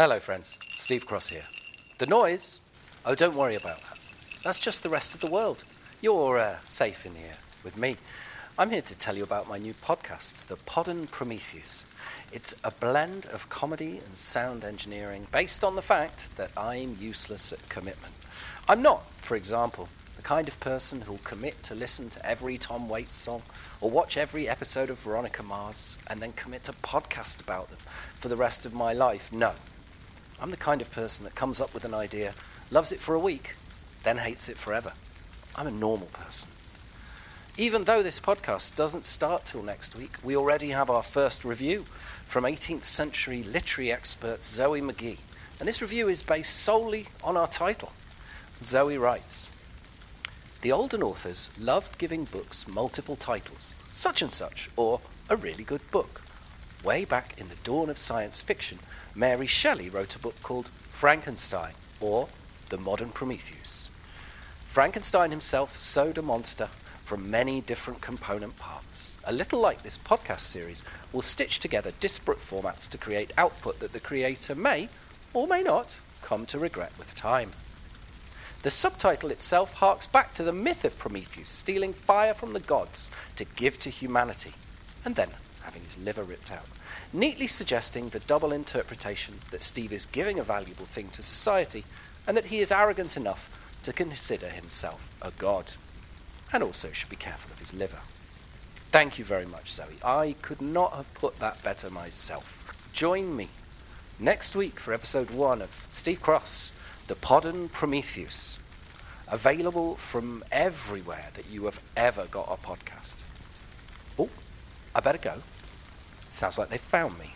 Hello, friends. Steve Cross here. The noise? Oh, don't worry about that. That's just the rest of the world. You're uh, safe in here with me. I'm here to tell you about my new podcast, The Podern Prometheus. It's a blend of comedy and sound engineering based on the fact that I'm useless at commitment. I'm not, for example, the kind of person who'll commit to listen to every Tom Waits song or watch every episode of Veronica Mars and then commit to podcast about them for the rest of my life. No. I'm the kind of person that comes up with an idea, loves it for a week, then hates it forever. I'm a normal person. Even though this podcast doesn't start till next week, we already have our first review from 18th century literary expert Zoe McGee. And this review is based solely on our title. Zoe writes The olden authors loved giving books multiple titles, such and such, or a really good book. Way back in the dawn of science fiction, Mary Shelley wrote a book called Frankenstein, or The Modern Prometheus. Frankenstein himself sewed a monster from many different component parts. A little like this podcast series, will stitch together disparate formats to create output that the creator may, or may not, come to regret with time. The subtitle itself harks back to the myth of Prometheus stealing fire from the gods to give to humanity, and then having his liver ripped out, neatly suggesting the double interpretation that Steve is giving a valuable thing to society and that he is arrogant enough to consider himself a god, and also should be careful of his liver. Thank you very much, Zoe. I could not have put that better myself. Join me next week for episode one of Steve Cross, The Podern Prometheus, available from everywhere that you have ever got a podcast. I better go. Sounds like they found me.